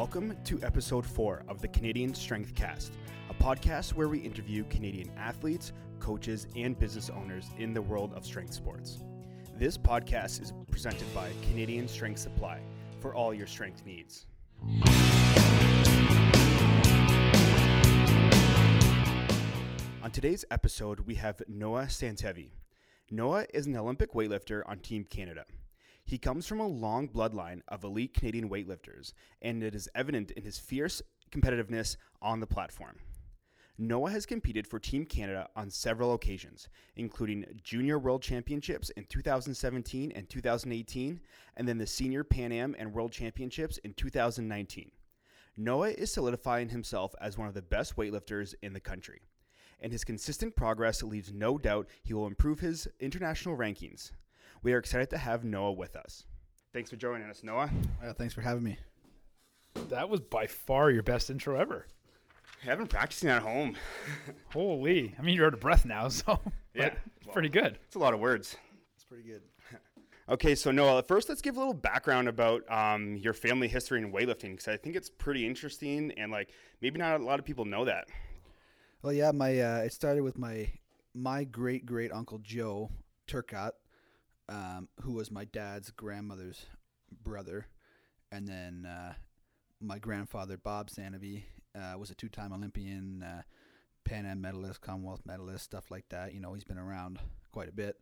Welcome to episode four of the Canadian Strength Cast, a podcast where we interview Canadian athletes, coaches, and business owners in the world of strength sports. This podcast is presented by Canadian Strength Supply for all your strength needs. On today's episode, we have Noah Santavy. Noah is an Olympic weightlifter on Team Canada. He comes from a long bloodline of elite Canadian weightlifters, and it is evident in his fierce competitiveness on the platform. Noah has competed for Team Canada on several occasions, including Junior World Championships in 2017 and 2018, and then the Senior Pan Am and World Championships in 2019. Noah is solidifying himself as one of the best weightlifters in the country, and his consistent progress leaves no doubt he will improve his international rankings. We are excited to have Noah with us. Thanks for joining us, Noah. Uh, thanks for having me. That was by far your best intro ever. I have been practicing at home. Holy. I mean, you're out of breath now, so Yeah. but it's pretty good. It's a lot of words. It's pretty good. Okay, so Noah, first let's give a little background about um, your family history in weightlifting because I think it's pretty interesting and like maybe not a lot of people know that. Well, yeah, my uh, it started with my my great great uncle Joe Turcott, um, who was my dad's grandmother's brother, and then uh, my grandfather Bob Santavy uh, was a two time Olympian, uh, Pan Am medalist, Commonwealth medalist, stuff like that. You know, he's been around quite a bit.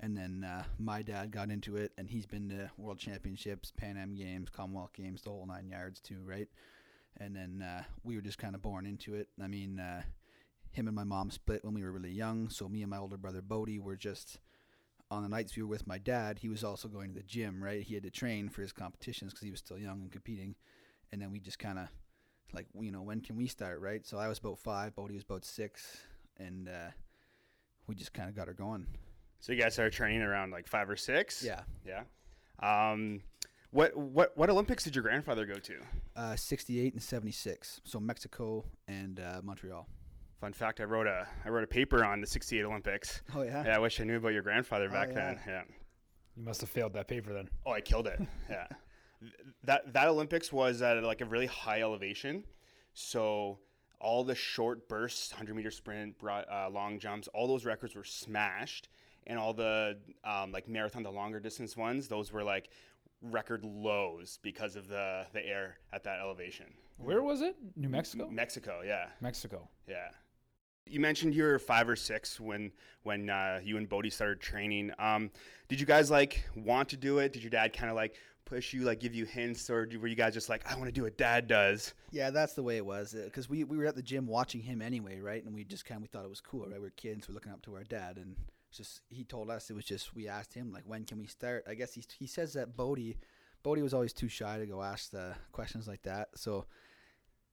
And then uh, my dad got into it, and he's been to World Championships, Pan Am Games, Commonwealth Games, the whole nine yards too, right? And then uh, we were just kind of born into it. I mean, uh, him and my mom split when we were really young, so me and my older brother Bodie were just on the nights we were with my dad. He was also going to the gym, right? He had to train for his competitions because he was still young and competing. And then we just kind of like, you know, when can we start, right? So I was about five, Bodie was about six, and uh, we just kind of got her going. So you guys started training around like five or six. Yeah, Yeah. Um, what what what Olympics did your grandfather go to? uh, 68 and 76. So Mexico and uh, Montreal. Fun fact: I wrote a I wrote a paper on the '68 Olympics. Oh yeah. Yeah, I wish I knew about your grandfather Oh, back yeah. then. Yeah. You must have failed that paper then. Oh, I killed it. yeah. That that Olympics was at like a really high elevation, so all the short bursts, hundred meter sprint, broad, uh, long jumps, all those records were smashed, and all the um, like marathon, the longer distance ones, those were like record lows because of the the air at that elevation. Where was it? New Mexico? Mexico, yeah, Mexico. yeah. You mentioned you were five or six when when uh, you and Bodie started training. Um, did you guys like want to do it? Did your dad kind of like push you, like give you hints, or were you guys just like, I want to do what dad does? Yeah, that's the way it was. Because we, we were at the gym watching him anyway, right? And we just kind of we thought it was cool, right? We are kids, we're looking up to our dad, and just he told us it was just we asked him like when can we start? I guess he he says that Bodie, Bodie was always too shy to go ask the questions like that. So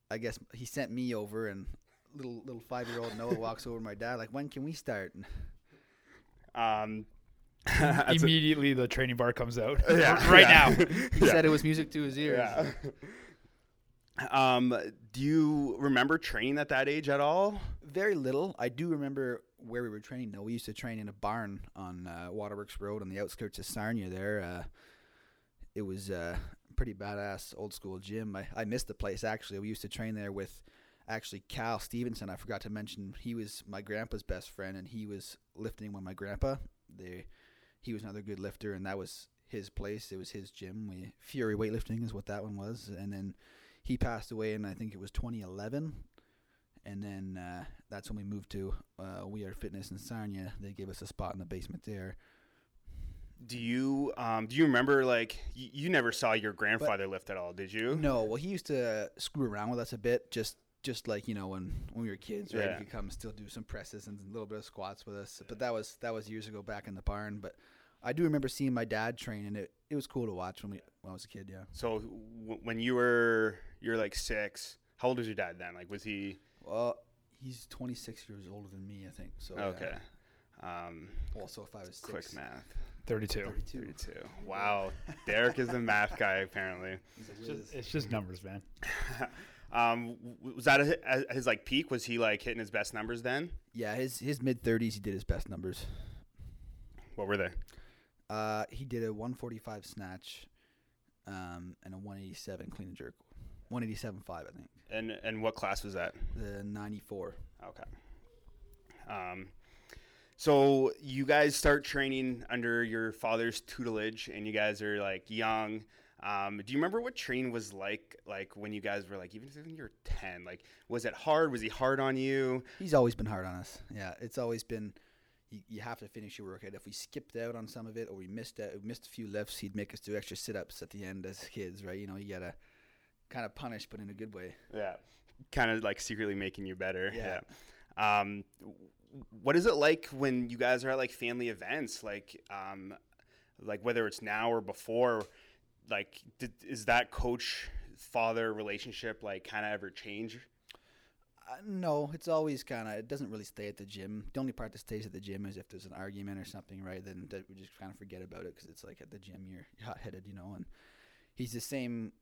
I guess he sent me over, and little little five year old Noah walks over to my dad like when can we start? Um, that's a- Immediately the training bar comes out. Yeah, right yeah. now. he said it was music to his ears. yeah. um, do you remember training at that age at all? Very little. I do remember where we were training though. We used to train in a barn on uh, Waterworks Road on the outskirts of Sarnia. There, uh, it was a pretty badass old school gym. I, I missed the place actually. We used to train there with actually Cal Stevenson. I forgot to mention he was my grandpa's best friend, and he was lifting with my grandpa. They, he was another good lifter, and that was his place. It was his gym. We Fury Weightlifting is what that one was, and then he passed away in I think it was 2011 and then uh, that's when we moved to uh, We Are Fitness in Sarnia. They gave us a spot in the basement there. Do you um, do you remember like y- you never saw your grandfather lift at all? Did you? No, well, he used to screw around with us a bit, just just like you know when when we were kids, right? Yeah. He could come still do some presses and a little bit of squats with us. But that was that was years ago back in the barn. But I do remember seeing my dad train, and it, it was cool to watch when we when I was a kid. Yeah. So w- when you were you're like six, how old was your dad then? Like was he Well, he's 26 years older than me, I think. So yeah. okay? Um, Also, if I was quick six, math. 32. 32. 32. Wow. Derek is the math guy apparently. It's just, it's just numbers, man. um, was that at his, his like peak? Was he like hitting his best numbers then? Yeah, his his mid 30s, he did his best numbers. What were they? Uh, he did a 145 snatch, um, and a 187 clean and jerk. 187.5, I think. And and what class was that? The 94. Okay. Um, so you guys start training under your father's tutelage, and you guys are like young. Um, do you remember what training was like? Like when you guys were like, even when you were ten, like was it hard? Was he hard on you? He's always been hard on us. Yeah, it's always been. You, you have to finish your workout. If we skipped out on some of it or we missed out, we missed a few lifts, he'd make us do extra sit-ups at the end as kids, right? You know, you gotta kind of punish, but in a good way. Yeah, kind of like secretly making you better. Yeah. yeah. Um, what is it like when you guys are at like family events, like um, like whether it's now or before? Like, did, is that coach father relationship like kind of ever change? Uh, no, it's always kind of. It doesn't really stay at the gym. The only part that stays at the gym is if there's an argument or something, right? Then that we just kind of forget about it because it's like at the gym you're hot headed, you know. And he's the same.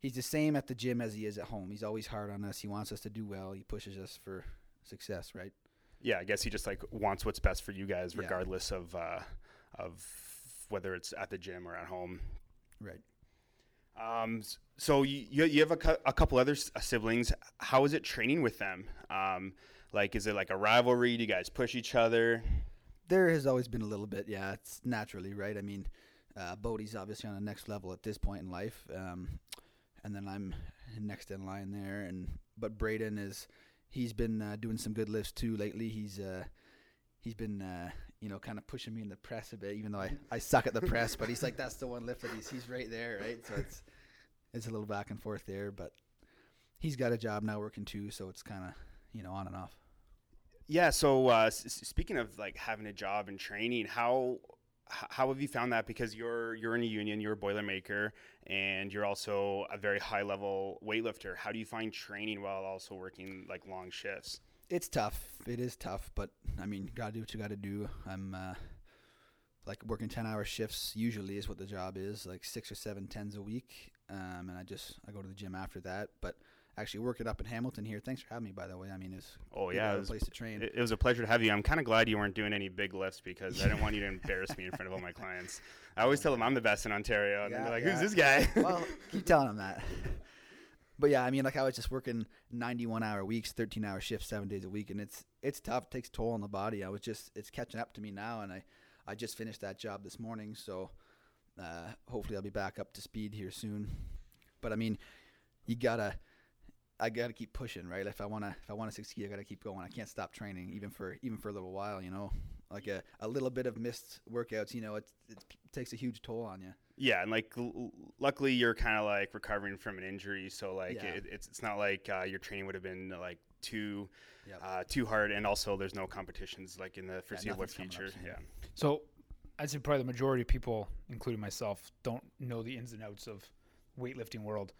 He's the same at the gym as he is at home. He's always hard on us. He wants us to do well. He pushes us for success, right? Yeah, I guess he just like wants what's best for you guys, Yeah. regardless of uh, of whether it's at the gym or at home. Right. Um, so you you have a, a couple other s- uh, siblings. How is it training with them? Um, like, is it like a rivalry? Do you guys push each other? There has always been a little bit, yeah. It's naturally right. I mean, uh, Bodie's obviously on the next level at this point in life, um, and then I'm next in line there. And but Braden is he's been uh, doing some good lifts too lately. He's uh, he's been uh, you know kind of pushing me in the press a bit, even though I, I suck at the press. But he's like that's the one lift that he's he's right there, right? So it's it's a little back and forth there, but he's got a job now working too, so it's kind of you know on and off. Yeah. So uh, s- speaking of like having a job and training, how how have you found that? Because you're you're in a union, you're a boilermaker, and you're also a very high level weightlifter. How do you find training while also working like long shifts? It's tough. It is tough, but I mean, you gotta do what you gotta do. I'm uh, like working ten hour shifts usually is what the job is, like six or seven tens a week. Um, and I just I go to the gym after that. But actually working it up in Hamilton here. Thanks for having me, by the way. I mean, it's Oh yeah, it a was, place to train. it, it was a pleasure to have you. I'm kind of glad you weren't doing any big lifts because I didn't want you to embarrass me in front of all my clients. I always tell them I'm the best in Ontario, and Yeah, they're like, yeah. "Who's this guy?" well, keep telling them that. But yeah, I mean, like I was just working 91 hour weeks, 13 hour shifts, seven days a week, and it's it's tough. It takes toll on the body. I was just it's catching up to me now, and I I just finished that job this morning, so uh, hopefully I'll be back up to speed here soon. But I mean, you gotta I gotta keep pushing, right? If I wanna if I wanna succeed, I gotta keep going. I can't stop training even for even for a little while, you know. Like a, a little bit of missed workouts, you know, it, it takes a huge toll on you. Yeah, and like l- l- luckily you're kind of like recovering from an injury, so like Yeah. it, it's it's not like uh, your training would have been like too Yep. uh, too hard, and also there's no competitions like in the foreseeable nothing's coming up future. Yeah, So I'd say probably the majority of people, including myself, don't know the ins and outs of weightlifting world.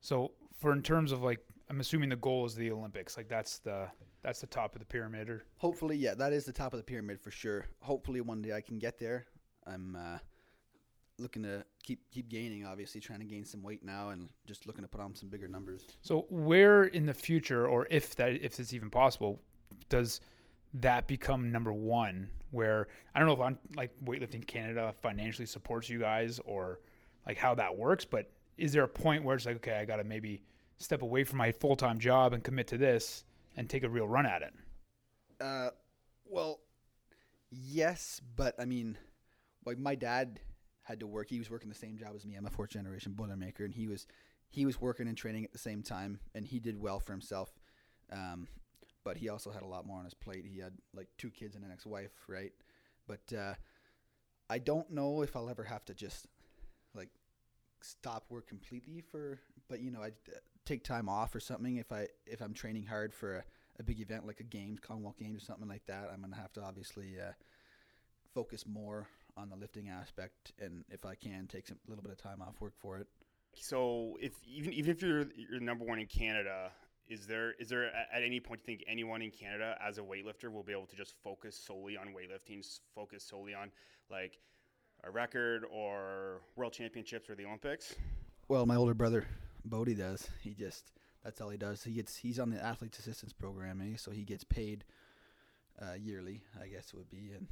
So for in terms of like, I'm assuming the goal is the Olympics. Like that's the that's the top of the pyramid. Or Hopefully, yeah, that is the top of the pyramid for sure. Hopefully, one day I can get there. I'm uh, looking to keep keep gaining. Obviously, trying to gain some weight now, and just looking to put on some bigger numbers. so where in the future, or if that if it's even possible, does that become number one? Where I don't know if I'm like weightlifting Canada financially supports you guys or like how that works, but is there a point where it's like okay, I got to maybe step away from my full time job and commit to this and take a real run at it? Uh, well, yes, but I mean, like my dad had to work. He was working the same job as me. I'm a fourth generation boilermaker, and he was he was working and training at the same time, and he did well for himself. Um, but he also had a lot more on his plate. He had like two kids and an ex-wife, right? But uh, I don't know if I'll ever have to just like stop work completely for. But you know, I uh, take time off or something if I if I'm training hard for a, a big event like a games, Commonwealth Games or something like that. I'm gonna have to obviously uh, focus more on the lifting aspect, and if I can, take some little bit of time off work for it. So if even even if you're you're number one in Canada, is there is there at any point you think anyone in Canada as a weightlifter will be able to just focus solely on weightlifting, focus solely on like a record or world championships or the Olympics? Well, my older brother Bodie does. He just that's all he does. He gets he's on the athletes assistance program, eh? So he gets paid uh, yearly, I guess it would be. And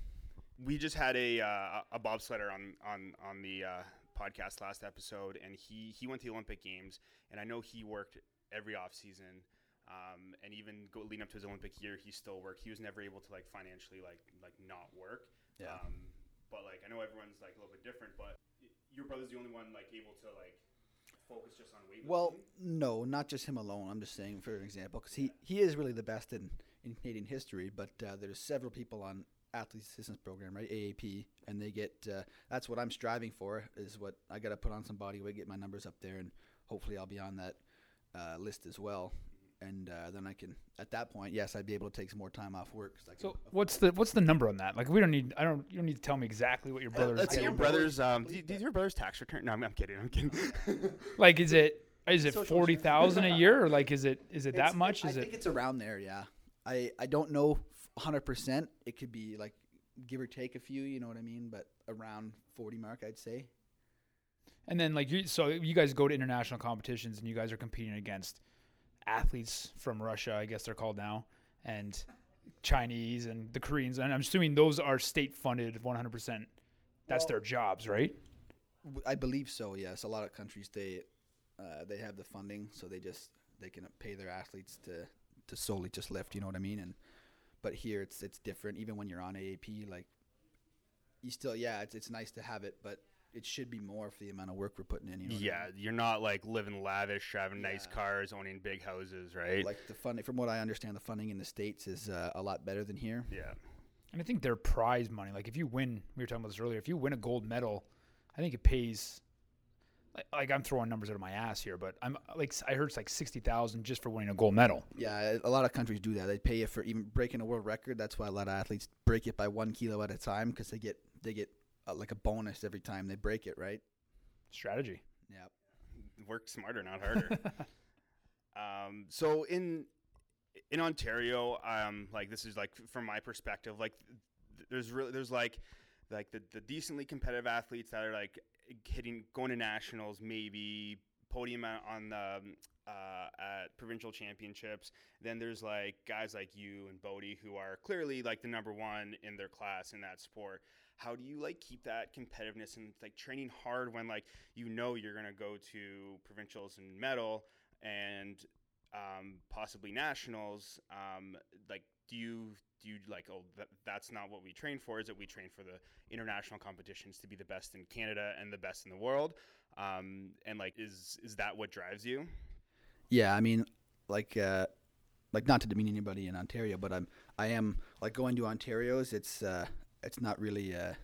We just had a uh, a bobsledder on on on the uh, podcast last episode, and he he went to the Olympic Games, and I know he worked every off season. Um, and even go, leading up to his Olympic year, he still worked. He was never able to like financially like like not work. Yeah. Um, but like I know everyone's like a little bit different, but your brother's the only one like able to like focus just on weightlifting. Well, no, not just him alone. I'm just saying for an example, because he, he is really the best in, in Canadian history. But uh, there's several people on Athletes Assistance Program, right? AAP, and they get uh, that's what I'm striving for. Is what I got to put on some body weight, get my numbers up there, and hopefully I'll be on that uh, list as well. And uh, then I can, at that point, yes, I'd be able to take some more time off work. 'cause I can So what's the what's the number on that? Like we don't need I don't you don't need to tell me exactly what your brother's Let's see your brother's. Um, did, did your brother's tax return? No, I'm, I'm kidding. I'm kidding. Like is it is it Social forty thousand a year or like is it is it that It's- much? I Is think it it's around there. Yeah, I I don't know 100. percent It could be like give or take a few. You know what I mean? But around 40 mark, I'd say. and then like you so you guys go to international competitions and you guys are competing against athletes from Russia, I guess they're called now, and Chinese and the Koreans, and I'm assuming those are state funded 100. percent That's Well- their jobs, right? I believe so. Yes, a lot of countries they uh, they have the funding, so they just they can pay their athletes to to solely just lift. You know what I mean? And but here it's it's different. Even when you're on AAP, like you still yeah, it's it's nice to have it, but it should be more for the amount of work we're putting in. You know what I yeah, mean? you're not like living lavish, driving nice cars, owning big houses, right? Like the funding, from what I understand, the funding in the states is uh, a lot better than here. yeah. And I think their prize money, like if you win, we were talking about this earlier. If you win a gold medal, I think it pays. Like, like I'm throwing numbers out of my ass here, but I'm like I heard it's like sixty thousand just for winning a gold medal. Yeah, a lot of countries do that. They pay you for even breaking a world record. That's why a lot of athletes break it by one kilo at a time because they get they get uh, like a bonus every time they break it. Right? Strategy. Yeah. Work smarter, not harder. um, so in in Ontario, um, like this is like from my perspective, like th- there's really there's like like the, the decently competitive athletes that are like hitting going to nationals, maybe podium on the um, uh, at provincial championships. Then there's like guys like you and Bodie who are clearly like the number one in their class in that sport. How do you like keep that competitiveness and like training hard when like you know you're gonna go to provincials and medal and um, possibly nationals? Um, like, do you do you like oh that, that's not what we train for? Is it we train for the international competitions to be the best in Canada and the best in the world? Um, and like, is is that what drives you? Yeah, I mean, like, uh, like not to demean anybody in Ontario, but I'm, I am like going to Ontario's. It's, uh, it's not really uh,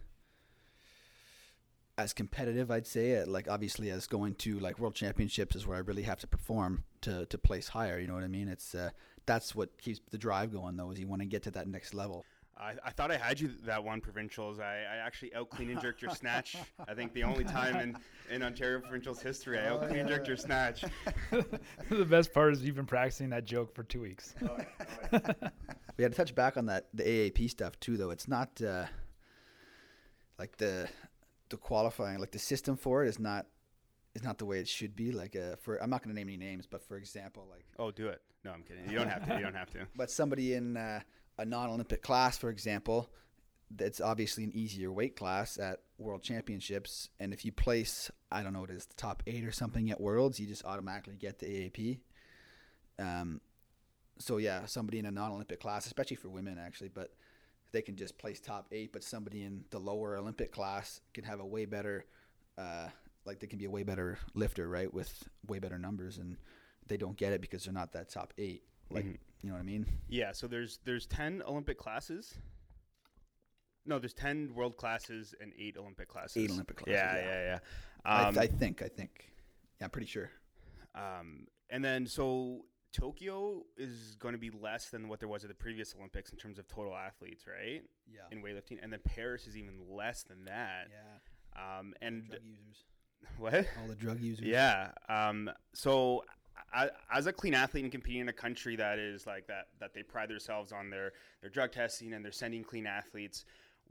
as competitive, I'd say. Like, obviously, as going to like World Championships is where I really have to perform to to place higher. You know what I mean? It's uh, that's what keeps the drive going, though, is you want to get to that next level. I, I thought I had you that one provincials. I, I actually out clean and jerked your snatch. I think the only time in, in Ontario provincials history I out clean and jerked your snatch. the best part is you've been practicing that joke for two weeks. We had to touch back on that the AAP stuff too, though. It's not uh, like the the qualifying, like the system for it is not is not the way it should be. Like uh, for I'm not going to name any names, but for example, like Oh, do it. No, I'm kidding. You don't have to. You don't have to. but somebody in uh, a non-Olympic class, for example, that's obviously an easier weight class at World Championships, and if you place I don't know what it is the top eight or something at Worlds, you just automatically get the AAP. Um, so yeah, somebody in a non-Olympic class, especially for women actually, but they can just place top eight. But somebody in the lower Olympic class can have a way better, uh, like they can be a way better lifter, right, with way better numbers, and they don't get it because they're not that top eight. Like Mhm. you know what I mean? Yeah. So there's there's ten Olympic classes. No, there's ten world classes and eight Olympic classes. Eight Olympic classes, Yeah, yeah. yeah, yeah. I, Um, I think. I think. Yeah, I'm pretty sure. Um, and then so Tokyo is going to be less than what there was at the previous Olympics in terms of total athletes, right? Yeah. In weightlifting, and then Paris is even less than that. Yeah. Um, and drug users. what? All the drug users. Yeah. Um, so I, as a clean athlete and competing in a country that is like that, that they pride themselves on their, their drug testing and they're sending clean athletes,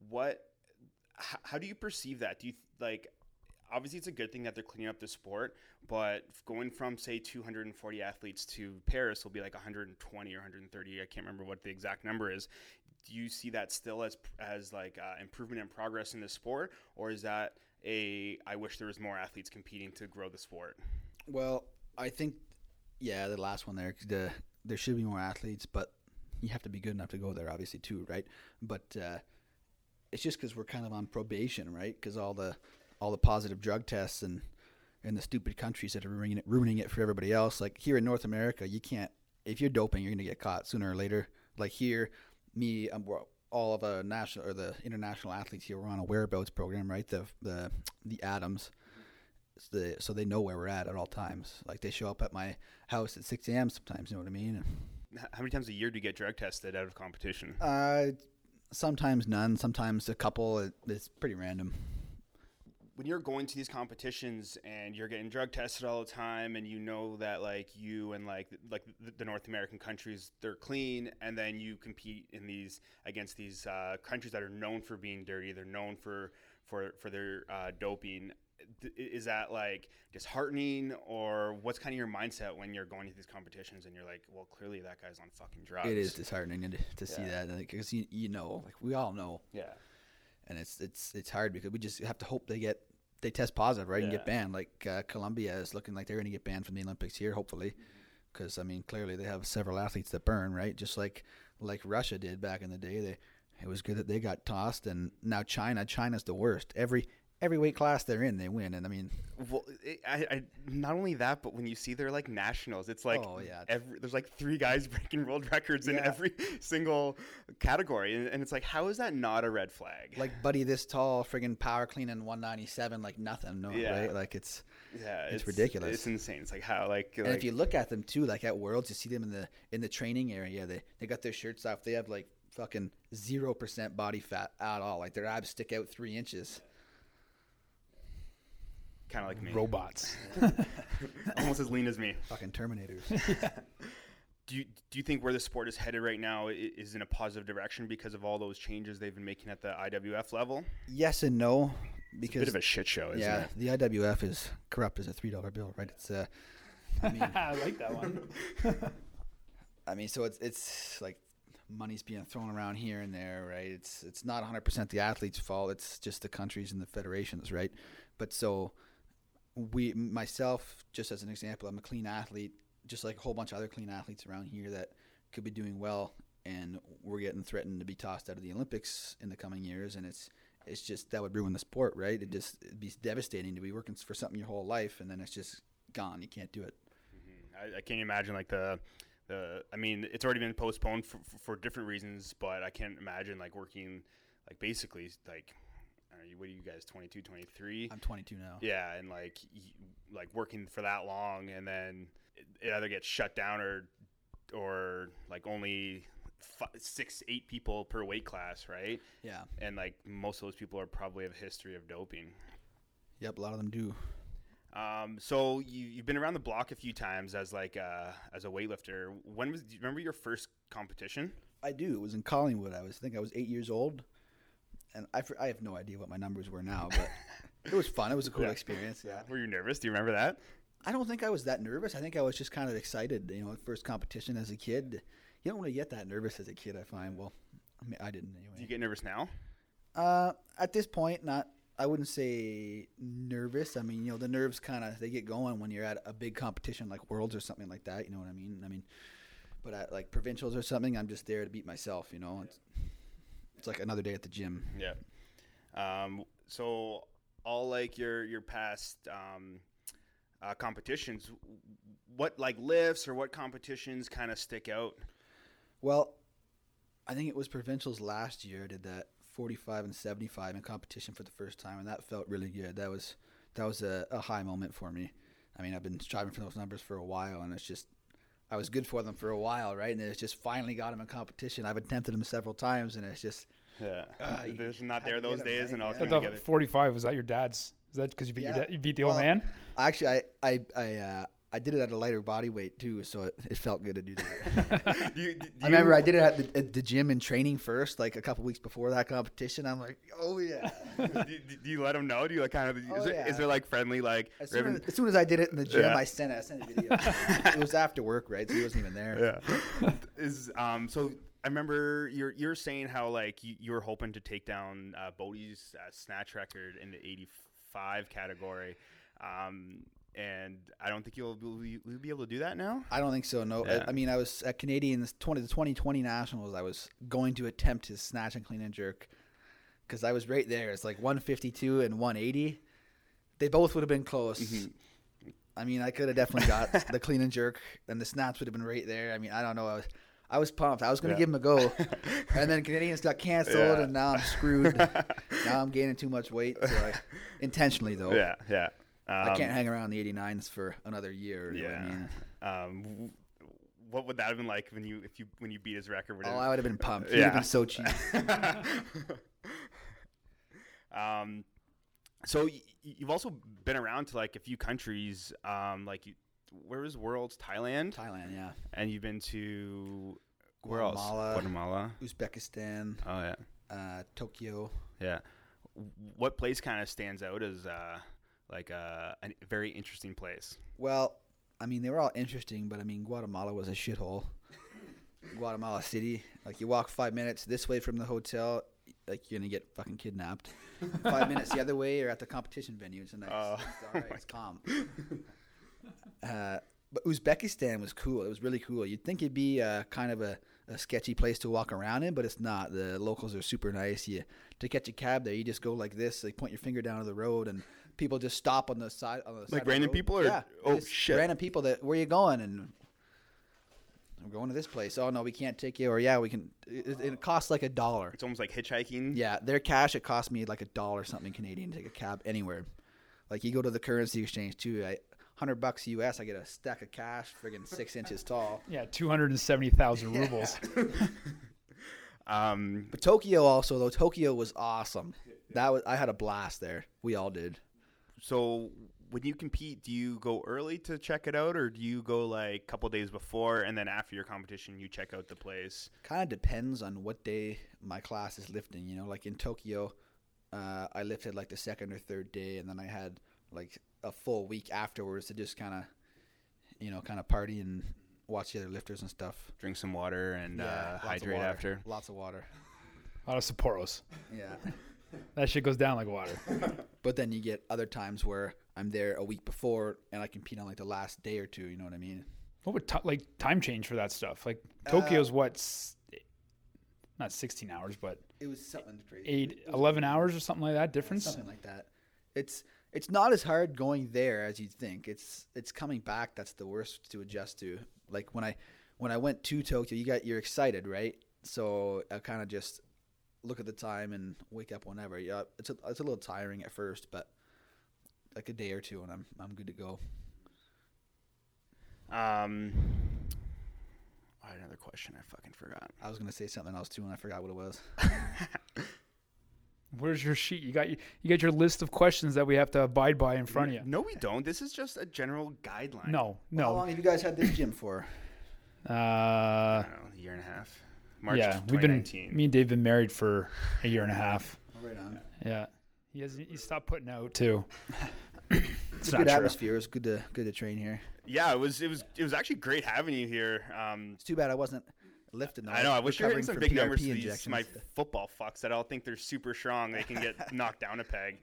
what, h- how do you perceive that? Do you like, obviously it's a good thing that they're cleaning up the sport, but going from say 240 athletes to Paris will be like 120 or 130. I can't remember what the exact number is. Do you see that still as as like uh, improvement and progress in the sport, or is that a I wish there was more athletes competing to grow the sport? Well, I think, yeah, the last one there, the there should be more athletes, but you have to be good enough to go there, obviously, too, right? But uh, it's just because we're kind of on probation, right? Because all the all the positive drug tests and and the stupid countries that are ruining it, ruining it for everybody else. Like here in North America, you can't if you're doping, you're gonna get caught sooner or later. Like here, me, we're all of a national or the international athletes here, we're on a whereabouts program, right? The the the ADAMS. The, so they know where we're at at all times. Like they show up at my house at 6 a.m. sometimes. You know what I mean? How many times a year do you get drug tested out of competition? Uh, sometimes none. Sometimes a couple. It, it's pretty random. When you're going to these competitions and you're getting drug tested all the time and you know that like you and like like the, North American countries they're clean and then you compete in these against these uh, countries that are known for being dirty they're known for for for their uh, doping is that like disheartening? Or what's kind of your mindset when you're going to these competitions and you're like well clearly that guy's on fucking drugs. It is disheartening to, to see Yeah. that because you you know like we all know, yeah and it's it's it's hard because we just have to hope they get they test positive right and get banned. Like uh, Colombia is looking like they're going to get banned from the Olympics here, hopefully, because I mean clearly they have several athletes that burn right, just like like Russia did back in the day. They it was good that they got tossed, and now China China's the worst. Every every weight class they're in, they win, and I mean Well, it, I, I not only that, but when you see their like nationals, it's like Oh, yeah. every, there's like three guys breaking world records in every single category, and, and it's like, how is that not a red flag? like buddy this tall, friggin' power cleaning 197 like nothing, no, Yeah. right? Like it's yeah, it's ridiculous. It's insane. It's like how like, and like if you look at them too, like at Worlds, you see them in the in the training area. They they got their shirts off. They have like fucking zero percent body fat at all. Like their abs stick out three inches. Kind of like me, Robots. almost as lean as me. Fucking Terminators. Do you do you think where the sport is headed right now is in a positive direction because of all those changes they've been making at the IWF level? yes and no, It's a because bit of a shit show, isn't yeah, it? the IWF is corrupt as a three dollar bill, right? It's uh, I mean, I like that one. I mean, so it's it's like money's being thrown around here and there, right? It's it's not 100% the athlete's fault. It's just the countries and the federations, right? But so we myself just as an example, I'm a clean athlete, just like a whole bunch of other clean athletes around here that could be doing well and we're getting threatened to be tossed out of the Olympics in the coming years and it's it's just that would ruin the sport, right? It just it'd be devastating to be working for something your whole life and then it's just gone. You can't do it. Mm-hmm. I, I can't imagine like the the. I mean, it's already been postponed for, for, for different reasons, but I can't imagine like working like basically like. Don't what are you guys 22 23 I'm 22 now. yeah and like like working for that long and then it, it either gets shut down or or like only fi six eight people per weight class right Yeah. and like most of those people are probably have a history of doping Yep, a lot of them do. Um, so you you've been around the block a few times as like uh, as a weightlifter. When was do you remember your first competition? I do. It was in Collingwood. I was I think I was eight years old, and I, I have no idea what my numbers were now, but it was fun. It was a cool Yeah. experience. Yeah. Were you nervous? Do you remember that? I don't think I was that nervous. I think I was just kind of excited. You know, first competition as a kid. You don't really get that nervous as a kid. I find. Well, I mean, I didn't anyway. Do you get nervous now? Uh, at this point, not. I wouldn't say nervous. I mean, you know, the nerves kind of they get going when you're at a big competition like Worlds or something like that. You know what I mean? I mean, but at like provincials or something, I'm just there to beat myself. You know, it's, it's like another day at the gym. Yeah. Um, so all like your your past um, uh, competitions, what like lifts or what competitions kind of stick out? Well, I think it was provincials last year. I did that 45 and 75 in competition for the first time, and that felt really good. That was that was a, a high moment for me. I mean, I've been striving for those numbers for a while, and it's just I was good for them for a while, right? And then it's just finally got them in competition. I've attempted them several times, and it's just Yeah. Uh, you There's not there those get those 'em, days, right? and all Yeah. coming together. 45 was that your dad's? Is that because you beat your Yeah. dad, you beat the old man? actually I I I uh, I did it at a lighter body weight too, so it, it felt good to do that. Do you- do I remember you- I did it at the, at the gym in training first, like a couple weeks before that competition. I'm like, oh yeah. do, do- you let them know? Do you like kind of? Oh, is, there, yeah. is there like friendly like? As soon as, as soon as I did it in the gym, Yeah. I sent it. I sent a video. it was after work, right? So he wasn't even there. yeah. is um so I remember you're you're saying how like you, you were hoping to take down uh, Bodie's uh, snatch record in the 85 category. Um, and I don't think you'll, will you, will be able to do that now. I don't think so. No, Yeah. I, I mean, I was at Canadians twenty the twenty twenty nationals. I was going to attempt to snatch and clean and jerk because I was right there. It's like one fifty two and one eighty. They both would have been close. Mhm. I mean, I could have definitely got the clean and jerk, and the snaps would have been right there. I mean, I don't know. I was, I was pumped. I was going to Yeah. give him a go, and then Canadians got canceled, Yeah. and now I'm screwed. now I'm gaining too much weight. So I, intentionally though, Yeah, yeah. I Um, can't hang around the 89s for another year. What I Yeah. mean? Um, what would that have been like when you if you when you beat his record? Would Oh, it- I would have been pumped. He'd Yeah. have been so cheap. um, so y- you've also been around to like a few countries. Um, like you, where was Worlds? Thailand, Thailand, yeah. and you've been to where Guatemala. else? Guatemala. Uzbekistan, Oh yeah, uh, Tokyo. yeah. What place kind of stands out as uh, like a, a very interesting place? Well, I mean, they were all interesting, but I mean, Guatemala was a shithole. Guatemala City, like you walk five minutes this way from the hotel, like you're gonna get fucking kidnapped. five minutes the other way, or at the competition venue. It's a nice, Oh, it's, all right, it's calm. Uh, but Uzbekistan was cool. It was really cool. You'd think it'd be uh, kind of a, a sketchy place to walk around in, but it's not. The locals are super nice. You to catch a cab there, you just go like this. They point your finger down to the road, and people just stop on the side. On the side of the random people or- yeah, oh, just shit. random people that where you going and. I'm going to this place. Oh no, we can't take you. Or yeah, we can. It, it costs like a dollar. It's almost like hitchhiking. Yeah, their cash it cost me like a dollar something Canadian to take a cab anywhere. Like you go to the currency exchange too. I, hundred bucks US, I get a stack of cash, friggin' six inches tall. Yeah, two hundred and seventy thousand rubles. Um, But Tokyo also though, Tokyo was awesome. That was I had a blast there. We all did. So when you compete, do you go early to check it out, or do you go like a couple days before and then after your competition you check out the place? Kind of depends on what day my class is lifting. You know, like in Tokyo, uh, I lifted like the second or third day, and then I had like a full week afterwards to just kind of, you know, kind of party and watch the other lifters and stuff. Drink some water and uh, hydrate water. after. Lots of water. A lot of Sapporos. Yeah. That shit goes down like water. But then you get other times where I'm there a week before and I compete on like the last day or two. You know what I mean? What would t- like time change for that stuff? Like Uh, Tokyo's what? s- Not sixteen hours, but It was something crazy. eight, 11 hours or something like that difference. Something like that. It's it's not as hard going there as you'd think. It's it's coming back that's the worst to adjust to. Like when I when I went to Tokyo, you got you're excited, right? So I kind of just look at the time and wake up whenever. Yeah, it's a, it's a little tiring at first, but like a day or two and I'm I'm good to go. Um, I had another question. I fucking forgot. I was gonna say something else too and I forgot what it was. Where's your sheet? You got you, you got your list of questions that we have to abide by in front of you. No, we don't. This is just a general guideline. No, no. How long have you guys had this gym for? Uh, I don't know, a year and a half. March yeah, of we've been 2019. me and Dave been married for a year and a half. Right on. Yeah, he has he stopped putting out too. It's, it's a not good true. atmosphere. It's good to good to train here. yeah, it was it was it was actually great having you here. Um, It's too bad I wasn't lifting. though. I know. I wish you were hitting some from big numbers PRP to these my football fucks that I all think they're super strong. They can get knocked down a peg.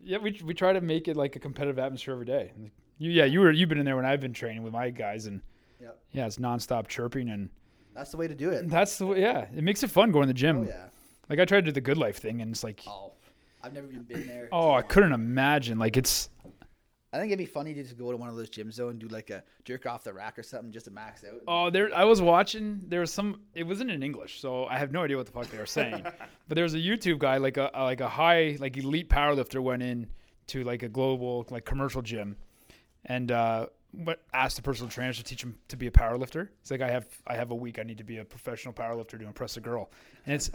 Yeah, we we try to make it like a competitive atmosphere every day. Like, You, yeah, you were you've been in there when I've been training with my guys, and Yep. yeah, it's nonstop chirping, and That's the way to do it. that's the way, yeah, it makes it fun going to the gym. Oh yeah. Like I tried to do the GoodLife thing, and it's like, Oh, I've never even been there. oh, I couldn't imagine. Like it's I think it'd be funny to just go to one of those gyms though and do like a jerk off the rack or something just to max out. Oh, there! I was watching. There was some. It wasn't in English, so I have no idea what the fuck they were saying. but there was a YouTube guy, like a like a high, like elite powerlifter, went in to like a global, like commercial gym, and uh, what asked the personal trainer to teach him to be a power lifter. It's like I have I have a week. I need to be a professional power lifter to impress a girl, and it's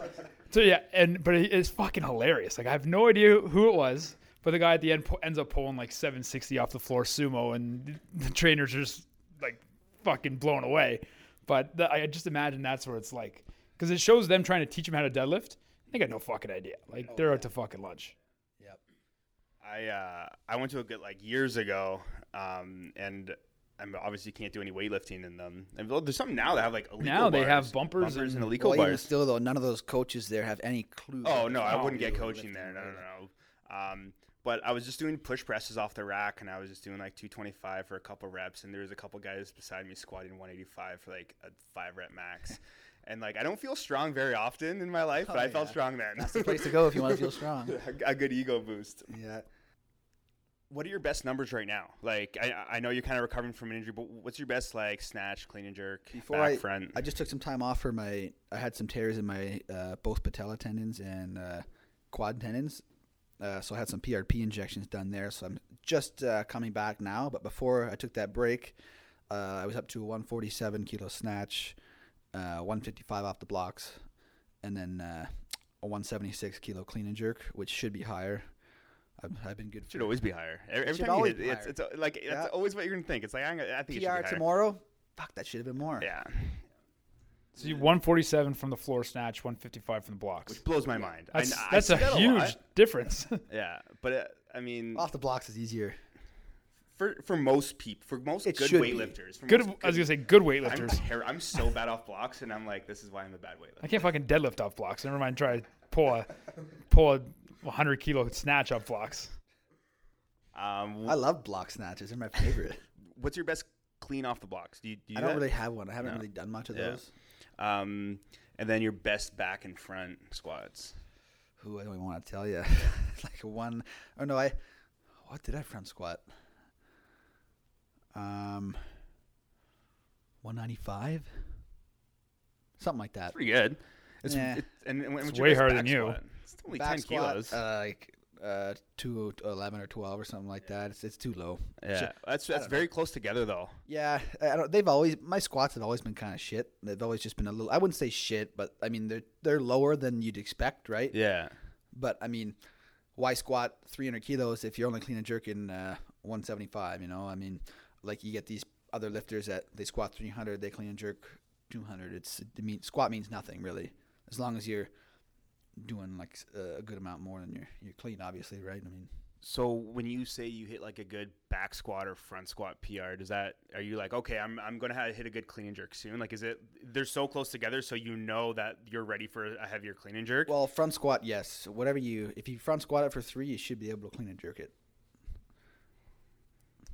so yeah. And but it's fucking hilarious. Like I have no idea who it was. But the guy at the end ends up pulling like 760 off the floor sumo, and the trainers are just like fucking blown away. But the, I just imagine that's what it's like because it shows them trying to teach them how to deadlift. They got no fucking idea. Like oh, they're out to fucking lunch. Yep. I uh, I went to a good like years ago, um, and I obviously can't do any weightlifting in them. And there's some now that have like Eleiko Now they have bars, bumpers and and- Eleiko Well, even bars. still though, none of those coaches there have any clue. Oh no, I wouldn't get coaching there. No, or- no, no. Um, But I was just doing push presses off the rack, and I was just doing like 225 for a couple reps, and there was a couple guys beside me squatting 185 for like a five rep max. And like I don't feel strong very often in my life, but Oh, I felt strong then. That's the place to go if you want to feel strong. a good ego boost. Yeah. What are your best numbers right now? Like I, I know you're kind of recovering from an injury, but what's your best like snatch, clean and jerk, Before back I, front? I just took some time off for my. I had some tears in my uh, both patella tendons and uh, quad tendons, uh, so I had some PRP injections done there. So I'm just uh, coming back now. But before I took that break, uh, I was up to 147 kilo snatch, uh, 155 off the blocks, and then uh, a 176 kilo clean and jerk, which should be higher. I've, I've been good. should for always be higher. Every, every should time you always hit, be it's, higher. it's uh, like that's always what you're gonna think. It's like I'm, I think it should be PR tomorrow. Fuck, that should have been more. Yeah, So you 147 from the floor snatch, 155 from the blocks. which blows my mind. That's I that's see a huge lot. difference. Yeah, but uh, I mean, Off the blocks is easier. for for most people, for most It good weightlifters, for good. most I was gonna say good I'm, weightlifters. ter- I'm so bad off blocks, and I'm like, this is why I'm a bad weightlifter. I can't fucking deadlift off blocks. Never mind try to pull a pull a 100 kilo snatch off blocks. Um, I love block snatches. They're my favorite. what's your best clean off the blocks? Do you, do you I do don't that? really have one. I haven't No. really done much of Yeah. those. Um, and then your best back and front squats. Who I don't even want to tell you. like a one. Oh no, I. What did I front squat? Um. One ninety five. Something like that. That's pretty good. It's, Yeah. it, and, and what's It's your way best harder back than you. squat? It's only Back 10 squat, kilos. Uh, like uh, two eleven or twelve or something like that. It's it's too low. yeah, shit. that's that's very close together though. Yeah, I don't, they've always my squats have always been kind of shit. They've always just been a little. I wouldn't say shit, but I mean they're they're lower than you'd expect, right? Yeah, But I mean, why squat 300 kilos if you're only clean and jerking uh, 175? You know, I mean, like you get these other lifters that they squat 300, they clean and jerk 200. It's it mean squat means nothing really, as long as you're doing like uh, a good amount more than you're you're clean, obviously, right? I mean, So when you say you hit like a good back squat or front squat PR, does that are you like okay, I'm I'm gonna have, hit a good clean and jerk soon? Like, is it they're so close together, so you know that you're ready for a heavier clean and jerk? well, front squat, yes. Whatever you, if you front squat it for three, you should be able to clean and jerk it.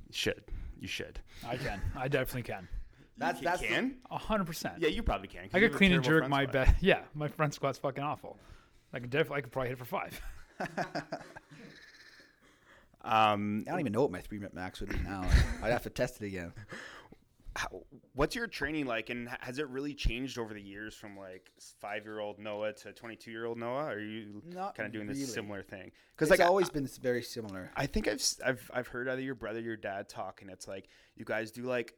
you should you should. I can. I definitely can. That's- that's the- can. A hundred percent. yeah, you probably can. 'cause I could clean and jerk my squat. back. Yeah, my front squat's fucking awful. I could definitely. I could probably hit it for five. Um, I don't even know what my three rep max would be now. I'd have to test it again. how, what's your training like, and has it really changed over the years from like five year old Noah to twenty two year old Noah? Are you Not kind of doing this similar thing? Because It's like I- always been very similar. I think I've s- I've I've heard either your brother, or your dad talk, and it's like you guys do like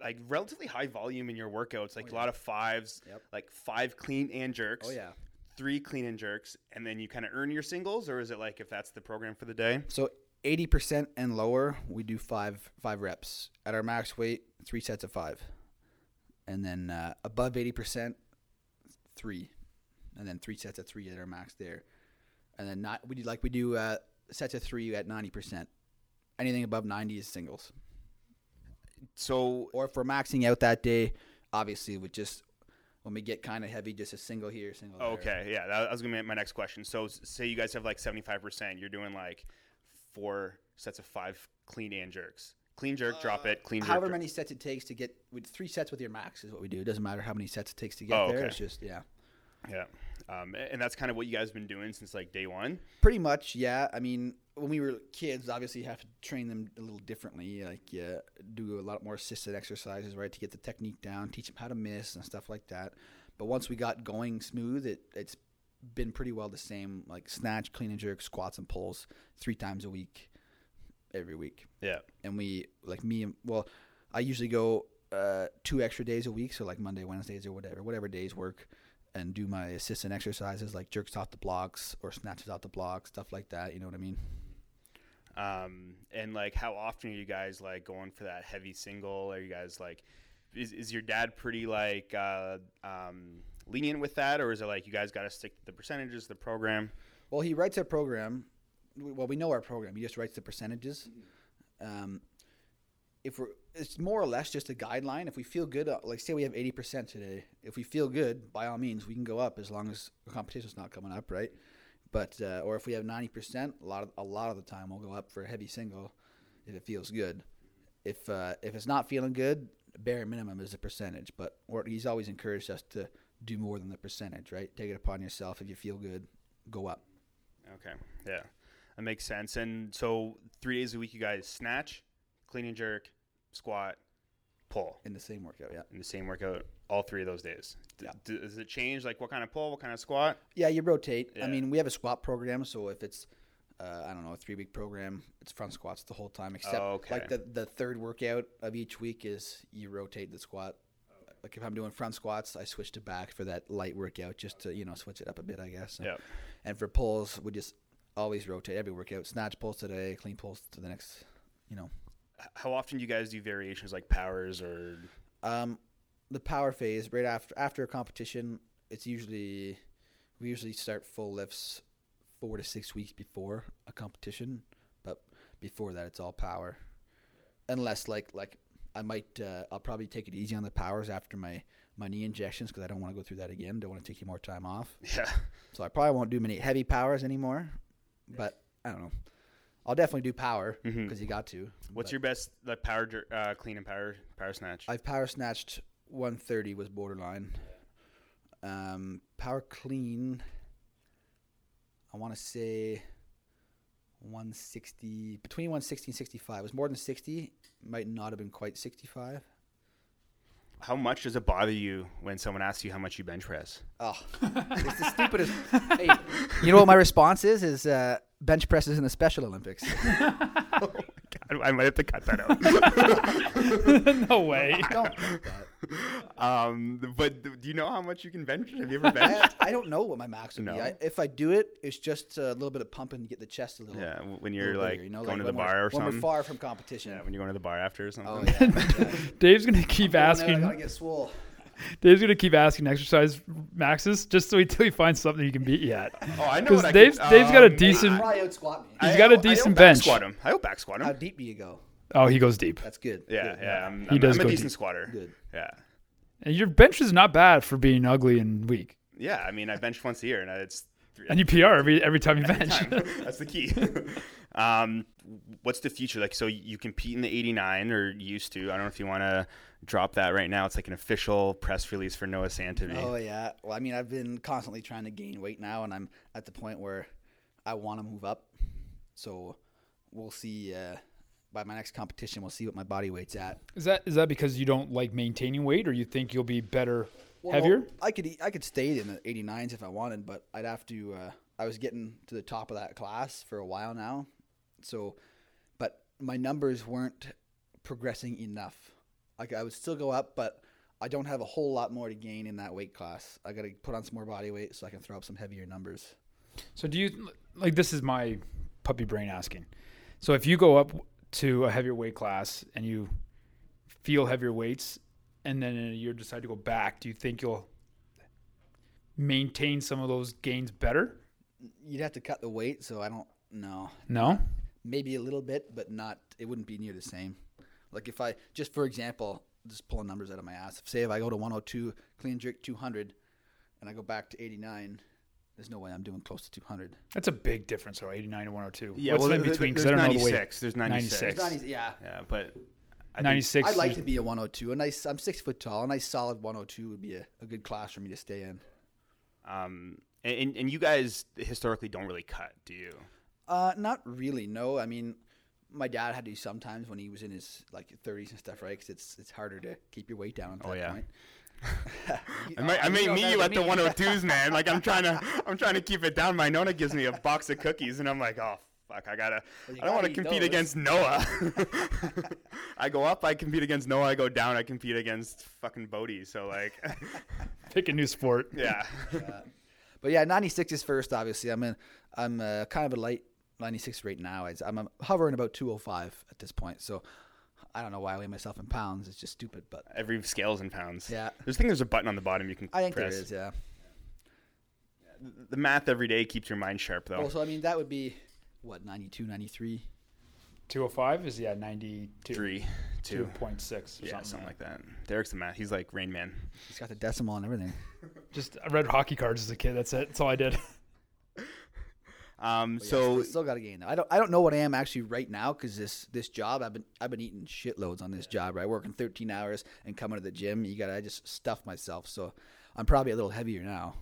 like relatively high volume in your workouts, like Oh, a lot of fives, Yep. like five clean and jerks, Oh yeah. Three clean and jerks, and then you kind of earn your singles, or is it like if that's the program for the day? So eighty percent and lower, we do five five reps at our max weight, three sets of five, and then uh, above eighty percent, three, and then three sets of three at our max there, and then not we do like we do uh, sets of three at ninety percent. Anything above ninety is singles. So Or if we're maxing out that day, obviously with just when we get kind of heavy, just a single here, single there. okay, yeah, that was gonna be my next question. So say you guys have like seventy five percent, you're doing like four sets of five clean and jerks. Clean jerk, drop it. Clean jerk. However many sets it takes to get with three sets with your max is what we do. It doesn't matter how many sets it takes to get Oh, there. okay. It's just yeah. Yeah, um, and that's kind of what you guys have been doing since like day one. Pretty much, yeah. I mean, when we were kids, obviously you have to train them a little differently. Like, yeah, do a lot more assisted exercises, right, to get the technique down, teach them how to miss and stuff like that. But once we got going smooth, it it's been pretty well the same. Like snatch, clean and jerk, squats and pulls, three times a week, every week. Yeah, And we like me and well, I usually go uh, two extra days a week, so like Monday, Wednesdays, or whatever, whatever days work, and do my assistant exercises like jerks off the blocks or snatches off the blocks, stuff like that. You know what I mean? Um, and like, how often are you guys like going for that heavy single? Are you guys like, is, is your dad pretty like uh, um, lenient with that, or is it like you guys got to stick to the percentages, the program? Well, he writes a program. Well, we know our program. He just writes the percentages. Um, if we're, it's more or less just a guideline. If we feel good, uh, like say we have eighty percent today. If we feel good, by all means, we can go up as long as the competition's not coming up, right? But uh, or if we have ninety percent, a lot of a lot of the time we'll go up for a heavy single if it feels good. If uh, if it's not feeling good, bare minimum is a percentage. But or he's always encouraged us to do more than the percentage, right? Take it upon yourself. If you feel good, go up. Okay. Yeah. That makes sense. And so three days a week, you guys snatch, clean and jerk, squat, pull in the same workout. Yeah. in the same workout all three of those days. D- Yeah. d- does it change? Like what kind of pull, what kind of squat? Yeah, you rotate. Yeah. I mean, we have a squat program, so if it's uh, I don't know a three week program, it's front squats the whole time. Except Oh, okay. like the the third workout of each week is you rotate the squat. Like if I'm doing front squats, I switch to back for that light workout just to you know switch it up a bit, I guess. Yeah. And for pulls, we just always rotate every workout. Snatch pulls today, clean pulls to the next. You know, How often do you guys do variations like powers or? um, the power phase right after after a competition. It's usually we usually start full lifts four to six weeks before a competition, but before that it's all power. Unless like like I might uh, I'll probably take it easy on the powers after my my knee injections because I don't want to go through that again. Don't want to take you more time off. Yeah. So I probably won't do many heavy powers anymore. But I don't know. I'll definitely do power because Mhm. you got to. What's But your best like power uh, clean and power power snatch? I've power snatched 130 was borderline. Um, power clean. I want to say 160 between 160 and 65. It was more than 60. Might not have been quite 65. how much does it bother you when someone asks you how much you bench press? Oh, it's the stupidest. hey, you know what my response is? Is uh, bench presses in the Special Olympics. oh God, I might have to cut that out. no way. don't do that. um, but do you know how much you can bench? Have you ever I, benched? I don't know what my max would No. be. I, if I do it, it's just a little bit of pumping to get the chest a little. yeah, when you're like bigger, you know, going like to the bar or when something. we're far from competition. Yeah, when you're going to the bar after or something. Oh yeah. yeah. Dave's gonna keep I asking. gotta get swole. Dave's gonna keep asking exercise maxes just so until he finds something he can beat you at. Oh, I know Because what I Dave's could- Dave's got a um, decent. Probably out squat me. He's I- got a I- I decent hope bench. Squat him. I hope back squat him. How deep do you go? Oh, he goes deep. That's good. yeah, Good. yeah. I'm, He I'm, does I'm a decent deep. squatter. Good. Yeah. And your bench is not bad for being ugly and weak. Yeah, I mean, I bench once a year, and it's three, And you PR every every time you bench. time. That's the key. um, what's the future like? So you compete in the 89 or used to. I don't know if you want to drop that right now. It's like an official press release for Noah Santavy. Oh yeah. Well, I mean, I've been constantly trying to gain weight now, and I'm at the point where I want to move up. So we'll see. Uh, by my next competition, we'll see what my body weight's at. Is that is that because you don't like maintaining weight, or you think you'll be better Well, heavier? I could I could stay in the 89s if I wanted, but I'd have to. Uh, I was getting to the top of that class for a while now, so, but my numbers weren't progressing enough. Like I would still go up, but I don't have a whole lot more to gain in that weight class. I got to put on some more body weight so I can throw up some heavier numbers. So do you like this is my puppy brain asking. So if you go up to a heavier weight class and you feel heavier weights and then in a year decide to go back, do you think you'll maintain some of those gains better? You'd have to cut the weight, so I don't know. No? Maybe a little bit, but not. It wouldn't be near the same. Like if I just for example, just pulling numbers out of my ass. Say if I go to 102, clean jerk 200, and I go back to 89, there's no way I'm doing close to 200. That's a big difference, though, 89 to 102. yeah. What's well, in th- between? There's Because I don't know the weight. 96. There's 96. 96. It's not yeah. Yeah, but I 96. I'd like to be a 102. A nice. I'm six foot tall. A nice solid 102 would be a, a good class for me to stay in. Um, and and you guys historically don't really cut, do you? Uh, not really. No, I mean, my dad had to sometimes when he was in his like 30s and stuff, right? Because it's it's harder to keep your weight down. At Oh, that yeah. Point. I might, I You may meet you than at the 102s, man. Like I'm trying to, I'm trying to keep it down. My Nona gives me a box of cookies, and I'm like, oh fuck, I gotta, Well, I don't want to compete those. against Noah. I go up, I compete against Noah. I go down, I compete against fucking Boady. So like, Pick a new sport. yeah, But yeah, 96 is first. Obviously, I'm in. I'm uh, kind of a light 96 right now. I'd- I'm hovering about 205 at this point. So I don't know why I weigh myself in pounds. It's just stupid. But every scale's in pounds. yeah, There's I think there's a button on the bottom you can I think press. there is. Yeah. The math every day keeps your mind sharp, though. Well, so I mean, that would be what 92, 93. 205 is, yeah, 92. Three, two, 2.6 or yeah, something. something like that. Derek's the math. He's like Rain Man. He's got the decimal and everything. Just I read hockey cards as a kid. That's it. That's all I did. Um, yeah, so still, still got to gain. I don't I don't know what I am actually right now because this this job I've been I've been eating shitloads on this job. Right, working 13 hours and coming to the gym. You got I just stuff myself. So I'm probably a little heavier now.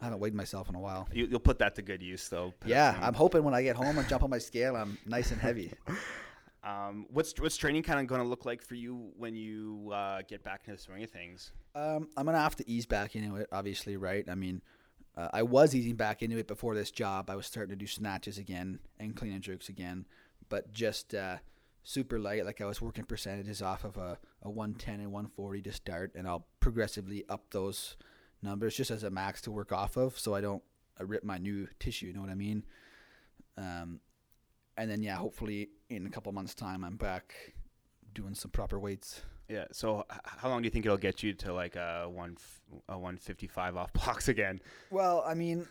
I haven't weighed myself in a while. you, you'll put that to good use, though. Yeah, I'm hoping when I get home and jump on my scale, I'm nice and heavy. Um, what's what's training kind of going to look like for you when you uh, get back into the swing of things? Um, I'm gonna have to ease back into it, obviously, right? I mean, uh, I was easing back into it before this job. I was starting to do snatches again and clean and jerks again, but just uh, super light. Like I was working percentages off of a, a 110 and 140 to start, and I'll progressively up those numbers just as a max to work off of, so I don't uh, rip my new tissue. You know what I mean? Um, and then yeah, hopefully in a couple months' time, I'm back doing some proper weights. Yeah. So h- how long do you think it'll get you to like a one f- a one fifty five off blocks again? Well, I mean,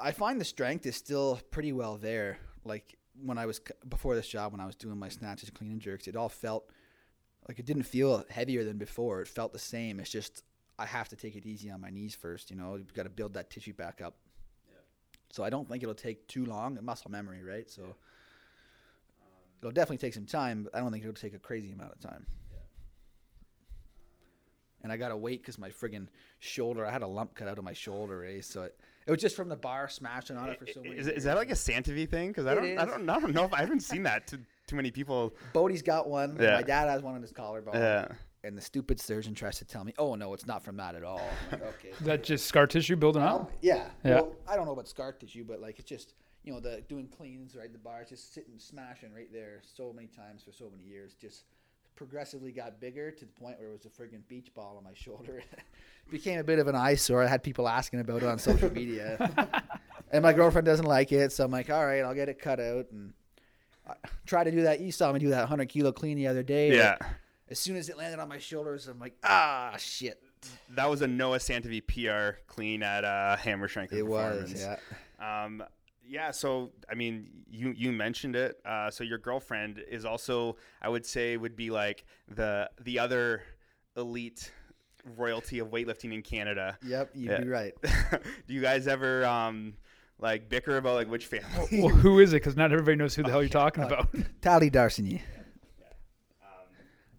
I find the strength is still pretty well there. Like when I was c- before this job, when I was doing my snatches, clean and jerks, it all felt like it didn't feel heavier than before. It felt the same. It's just I have to take it easy on my knees first. You know, you've got to build that tissue back up. So I don't think it'll take too long. Muscle memory, right? So it'll definitely take some time, but I don't think it'll take a crazy amount of time. And I got to wait because my friggin' shoulder, I had a lump cut out of my shoulder, eh? So it, it was just from the bar smashing on it for so many Is, it- is years. that like a Santa thing? Because I don't, I don't, I don't know if I haven't seen that to too many people. Boady's got one. Yeah. My dad has one on his collarbone. Yeah. And the stupid surgeon tries to tell me, oh, no, it's not from that at all. I'm like, okay. That just scar tissue building up? Um, yeah. Yeah. Well, I don't know about scar tissue, but like it's just you know the doing cleans right. The bar just sitting smashing right there so many times for so many years. Just progressively got bigger to the point where it was a friggin' beach ball on my shoulder. Became a bit of an eyesore. I had people asking about it on social media, and my girlfriend doesn't like it. So I'm like, all right, I'll get it cut out and. I try to do that. You saw me do that 100 kilo clean the other day. Yeah. As soon as it landed on my shoulders, I'm like, ah, shit. That was a Noah Santa PR clean at uh, Hammer Strength. It was, yeah. Um, yeah. So I mean, you you mentioned it. Uh, so your girlfriend is also, I would say, would be like the the other elite royalty of weightlifting in Canada. Yep, you'd Yeah. be right. Do you guys ever um like bicker about like which family? well, who is it? Because not everybody knows who the hell you're talking about. Tali Darsigny.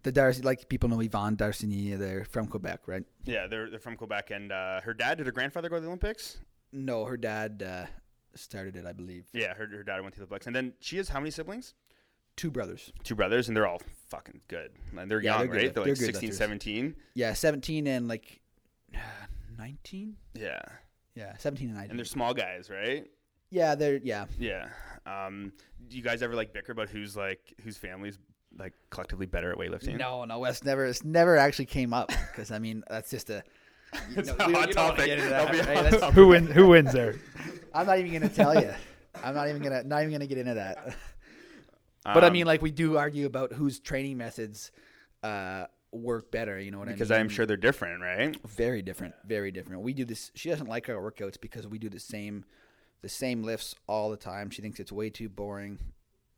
The Darcy, like people know Yvan Darsigny, they're from Quebec, right? yeah, they're they're from Quebec, and uh, her dad did her grandfather go to the Olympics? No, her dad uh, started it, I believe. Yeah, her, her dad went to the Olympics, and then she has how many siblings? Two brothers. Two brothers, and they're all fucking good. And they're Yeah, young, they're right? lift- They're they're like good 16, lifters. 17. Yeah, 17 and like 19? Yeah, Yeah, 17 and 19. and they're small guys, right? yeah, they're, yeah. Yeah. Um, do you guys ever like bicker about who's like whose family's like collectively better at weightlifting? No, no, it's never, it's never actually came up because I mean, that's just a. You It's know, a hot you don't wanna topic. get into That'll be a right? hot topic. who wins? Who wins there? I'm not even gonna tell you. I'm not even gonna not even gonna get into that. But I Um, mean, like we do argue about whose training methods uh, work better. You know what I mean? Because I'm sure they're different, right? very different, very different. We do this. She doesn't like our workouts because we do the same, the same lifts all the time. She thinks it's way too boring.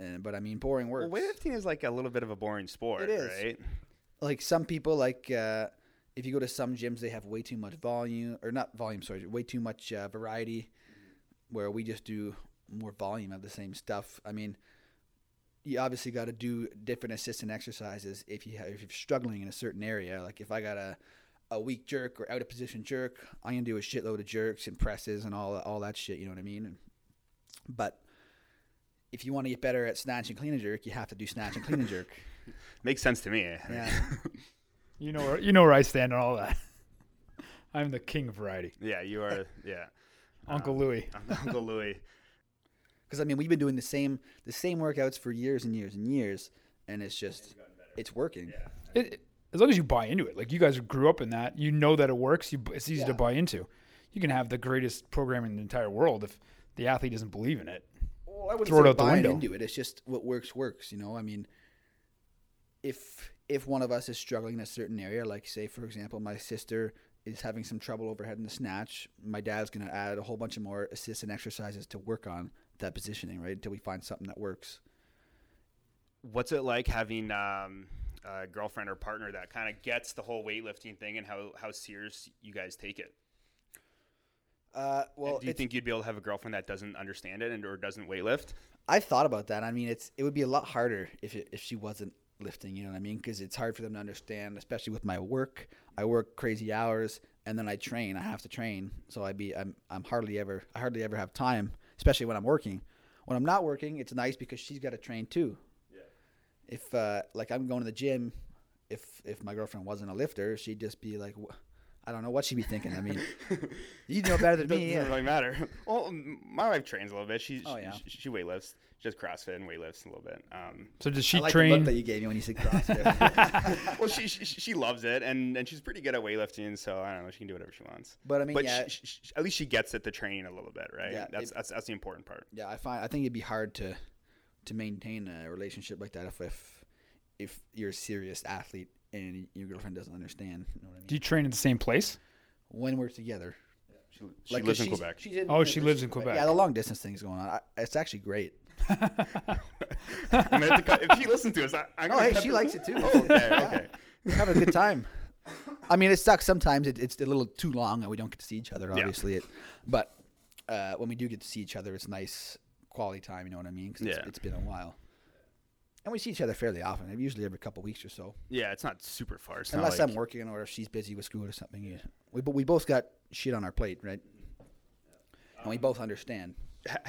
And but I mean, boring works. Well, weightlifting is like a little bit of a boring sport, It is. right? like some people, like uh, if you go to some gyms, they have way too much volume or not volume. Sorry, way too much uh, variety. Where we just do more volume of the same stuff. I mean, you obviously got to do different assistant exercises if you have, if you're struggling in a certain area. Like if I got a a weak jerk or out of position jerk, I'm gonna do a shitload of jerks and presses and all all that shit. You know what I mean? And, but if you want to get better at snatch and clean and jerk, you have to do snatch and clean and jerk. Makes sense to me. Yeah. You know where you know where I stand on all that. I'm the king of variety, yeah, you are. Yeah, Uncle Um, Louis. Uncle Louis. Because I mean, we've been doing the same the same workouts for years and years and years, and it's just it's working. It, as long as you buy into it, like you guys grew up in that, you know that it works. You, it's easy Yeah. to buy into. You can have the greatest program in the entire world if the athlete doesn't believe in it. Well, I wouldn't Throw it say out the buying window. into it. It's just what works works. You know, I mean, if if one of us is struggling in a certain area, like say for example, my sister is having some trouble overhead in the snatch, my dad's gonna add a whole bunch of more assists and exercises to work on that positioning, right? Until we find something that works. What's it like having um, a girlfriend or partner that kind of gets the whole weightlifting thing and how how serious you guys take it? Uh, well, do you think you'd be able to have a girlfriend that doesn't understand it and or doesn't weightlift? I've thought about that. I mean, it's it would be a lot harder if it, if she wasn't lifting. You know what I mean? Because it's hard for them to understand, especially with my work. I work crazy hours, and then I train. I have to train, so I be I'm I'm hardly ever I hardly ever have time, especially when I'm working. When I'm not working, it's nice because she's got to train too. Yeah. If uh, like I'm going to the gym, if if my girlfriend wasn't a lifter, she'd just be like. I don't know what she'd be thinking. I mean, you know better than Doesn't me. Yeah. really matter. Well, my wife trains a little bit. She Oh, she, yeah. she, she weightlifts. She does CrossFit and weightlifts a little bit. Um, So does I she like the look train? that you gave me when you said CrossFit. well, she, she she loves it, and, and she's pretty good at weightlifting. So I don't know. She can do whatever she wants. but I mean, but yeah, she, she, she- at least she gets at the training a little bit, right? Yeah, that's, it- that's that's the important part. Yeah, I find I think it'd be hard to to maintain a relationship like that if if, if you're a serious athlete and your girlfriend doesn't understand. You know what I mean? Do you train at the same place? when we're together, She, she Like, 'cause lives in Quebec. she's in- Oh, she lives in Quebec. Yeah, the long distance thing's going on. I, it's actually great. I'm gonna have to cut, if she listens to us, I, I'm Oh, gonna hey, cut she the- likes it too. Oh, okay, okay. Have a good time. I mean, it sucks sometimes. It, it's a little too long and we don't get to see each other. Obviously, it, but uh, when we do get to see each other, it's nice quality time. You know what I mean? 'Cause it's, Yeah. it's been a while. And we see each other fairly often, usually every couple weeks or so. Yeah, it's not super far. It's not Unless like, I'm working or if she's busy with school or something. Yeah. We, but we both got shit on our plate, right? And we both understand.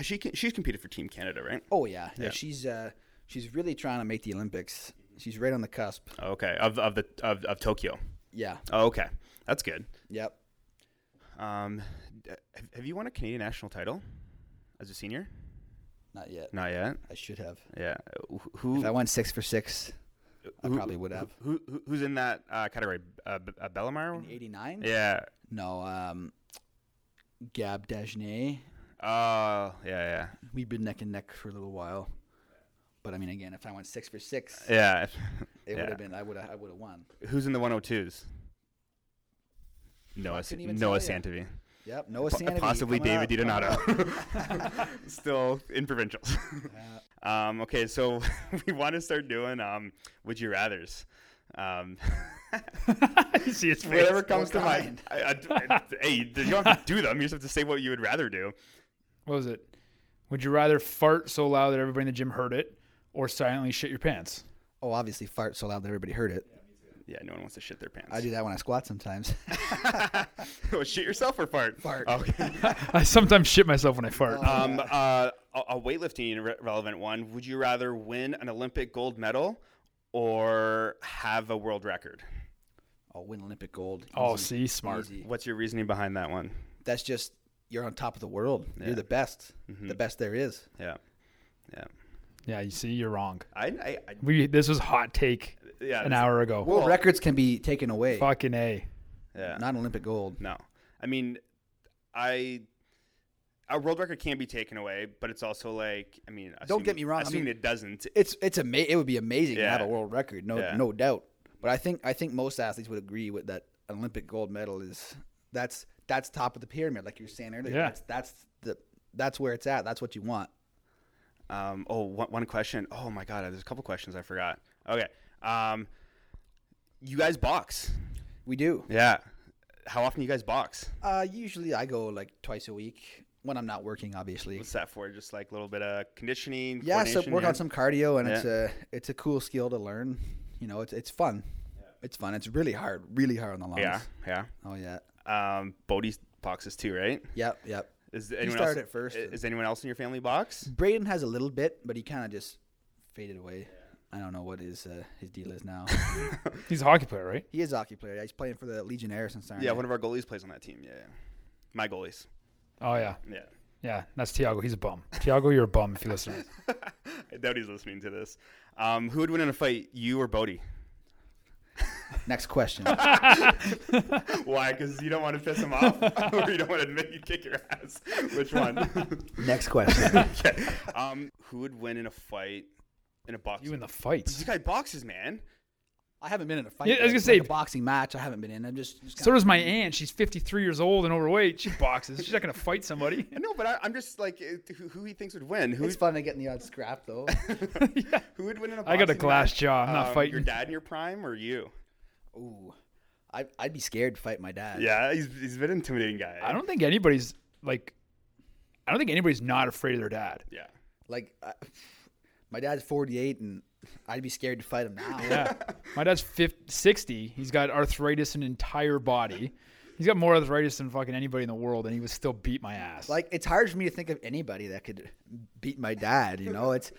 She she's competed for Team Canada, right? Oh yeah, yeah. Yeah. She's uh, she's really trying to make the Olympics. She's right on the cusp. Okay, of of the of, of Tokyo. Yeah. Oh, okay, that's good. Yep. Um, have, you won a Canadian national title as a senior? Not yet. Not yet. I should have. Yeah. Who? If I went six for six I who- probably would have. Who, who who's in that uh, category? Uh, uh, Bellemare? in '89, Yeah. no. Um, Gab Dagenais. Oh, yeah, yeah, We've been neck and neck for a little while. But I mean, again, if I went six for six, yeah. it yeah. would have been. I would have. I would have won. Who's in the 102s? Noah, couldn't even Noah tell. Santavy. Yep. Noah Po- Sanity. possibly coming David up. DiDonato. Still in provincials. um, okay, so we want to start doing um, would you rather's. Um, you see his face. whatever comes to mind. I, I, I- hey, you don't have to do them. You just have to say what you would rather do. What was it? Would you rather fart so loud that everybody in the gym heard it, or silently shit your pants? Oh, obviously, fart so loud that everybody heard it. Yeah, no one wants to shit their pants. I do that when I squat sometimes. oh, shit yourself or fart? Fart. Okay. I sometimes shit myself when I fart. um, uh, a, a weightlifting re- relevant one. Would you rather win an Olympic gold medal or have a world record? I'll win Olympic gold. oh, Easy. see, smart. Easy. What's your reasoning behind that one? That's just you're on top of the world. Yeah. You're the best. Mhm. The best there is. Yeah, yeah. Yeah, you see, you're wrong. I, I, I We this was hot take yeah. an hour ago. World Well- records can be taken away. Fucking a. Yeah. Not Olympic gold. No, I mean, I. A world record can be taken away, but it's also like I mean, Don't get me wrong, I mean- it doesn't, It's it's ama- It would be amazing to have a world record. No Yeah. no doubt. But I think I think most athletes would agree with that. An Olympic gold medal is that's that's top of the pyramid, like you were saying earlier. Yeah. That's that's the that's where it's at. That's what you want. Um, oh, one, one question. Oh my god, there's a couple questions I forgot. Okay. Um, you guys box? We do. Yeah. How often do you guys box? Uh, usually I go like twice a week when I'm not working, obviously. What's that for? Just like a little bit of conditioning. Yeah, so work yeah? on some cardio, and it's a it's a cool skill to learn. You know, it's it's fun. Yeah. It's fun. It's really hard, really hard on the lungs. Yeah, yeah. Oh yeah. Um, Boady boxes too, right? Yep. Yep. Is anyone started else, it first. Is anyone else in your family box? Braden has a little bit, but he kind of just faded away. I don't know what his uh, his deal is now. He's a hockey player, right? he is a hockey player. Yeah, He's playing for the Legionnaires since Yeah, one of our goalies plays on that team. Yeah, yeah. my goalies. Oh yeah, Yeah, yeah. That's Tiago. He's a bum. Tiago, you're a bum if you listen. I doubt he's listening to this. Um, who would win in a fight, you or Boady? Next question. Why? Because you don't want to piss him off, or you don't want to admit you kick your ass. Which one? Next question. okay. Um, who would win in a fight in a box? You in the fights? This guy boxes, man. I haven't been in a fight. Yeah, I was gonna say- Like a boxing match. I haven't been in. I'm just. just So does my aunt. She's 53 years old and overweight. She boxes. She's not gonna fight somebody. I know, but I, I'm just like, uh, who, who he thinks would win? Who's fun to get in the odd scrap though. Who would win in a I got a glass match? jaw. I'm not Um, fighting. Your dad in your prime or you? Ooh, I, I'd be scared to fight my dad. Yeah, he's, he's a bit intimidating guy. I don't think anybody's like I don't think anybody's not afraid of their dad. Yeah. Like, uh, my dad's 48, and I'd be scared to fight him now. Yeah. My dad's 50, 60. He's got arthritis in entire body. He's got more arthritis than fucking anybody in the world, and he would still beat my ass. Like, it's hard for me to think of anybody that could beat my dad. You know, it's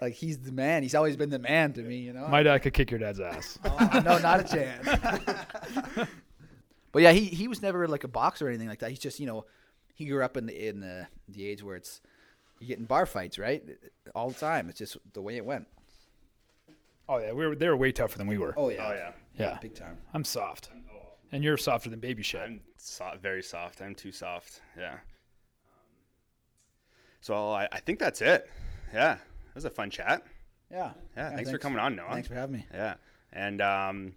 like he's the man. He's always been the man to me. You know. my dad could kick your dad's ass. Oh, no, not a chance. but yeah, he he was never like a boxer or anything like that. He's just you know, he grew up in the in the the age where it's you get in bar fights, right? All the time. It's just the way it went. Oh yeah, we were they were way tougher than we were. Oh yeah. Oh yeah. yeah, Big time. I'm soft, and you're softer than baby shit. I'm so- very soft. I'm too soft. Yeah. So I, I think that's it. Yeah. That was a fun chat. Yeah. Yeah. thanks, for coming on, Noah. Thanks for having me. Yeah. And um,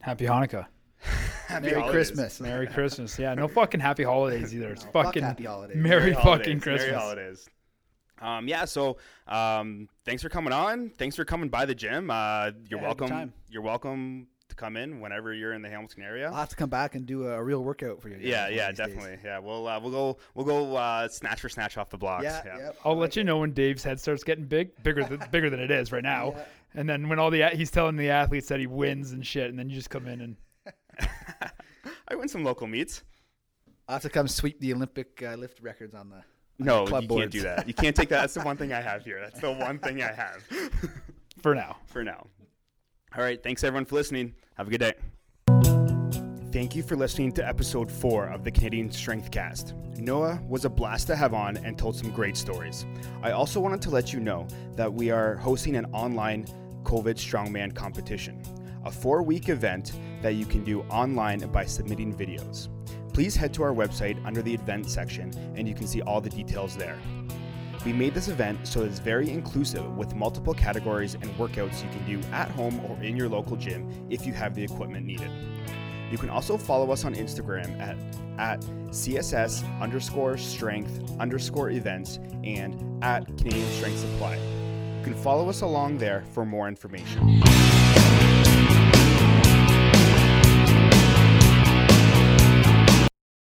Happy Hanukkah, happy Merry holidays. Christmas. Merry Christmas. Yeah, no fucking happy holidays either. It's fucking happy holidays. Merry, Merry fucking holidays. Christmas. Merry holidays. Um, yeah, so um, thanks for coming on. Thanks for coming by the gym. Uh, you're Yeah, welcome. time. You're welcome to come in whenever you're in the Hamilton area. I'll have to come back and do a real workout for you. Guys yeah, yeah, of these days. definitely. Yeah, we'll uh, we'll go we'll go uh, snatch for snatch off the blocks. Yeah, yeah. yep. I'll let you know when Dave's head starts getting big, bigger than bigger than it is right now. Yeah. And then when all the he's telling the athletes that he wins and shit, and then you just come in and I win some local meets. I'll have to come sweep the Olympic uh, lift records on the. No, you club can't do that. You can't take that. That's the one thing I have here. That's the one thing I have for now. for now. All right. Thanks everyone for listening. Have a good day. Thank you for listening to episode four of the Canadian Strength Cast. Noah was a blast to have on and told some great stories. I also wanted to let you know that we are hosting an online COVID Strongman competition, a four week event that you can do online by submitting videos. Please head to our website under the event section and you can see all the details there. We made this event so it's very inclusive with multiple categories and workouts you can do at home or in your local gym if you have the equipment needed. You can also follow us on Instagram at, at CSS underscore strength underscore events and at Canadian Strength Supply. You can follow us along there for more information.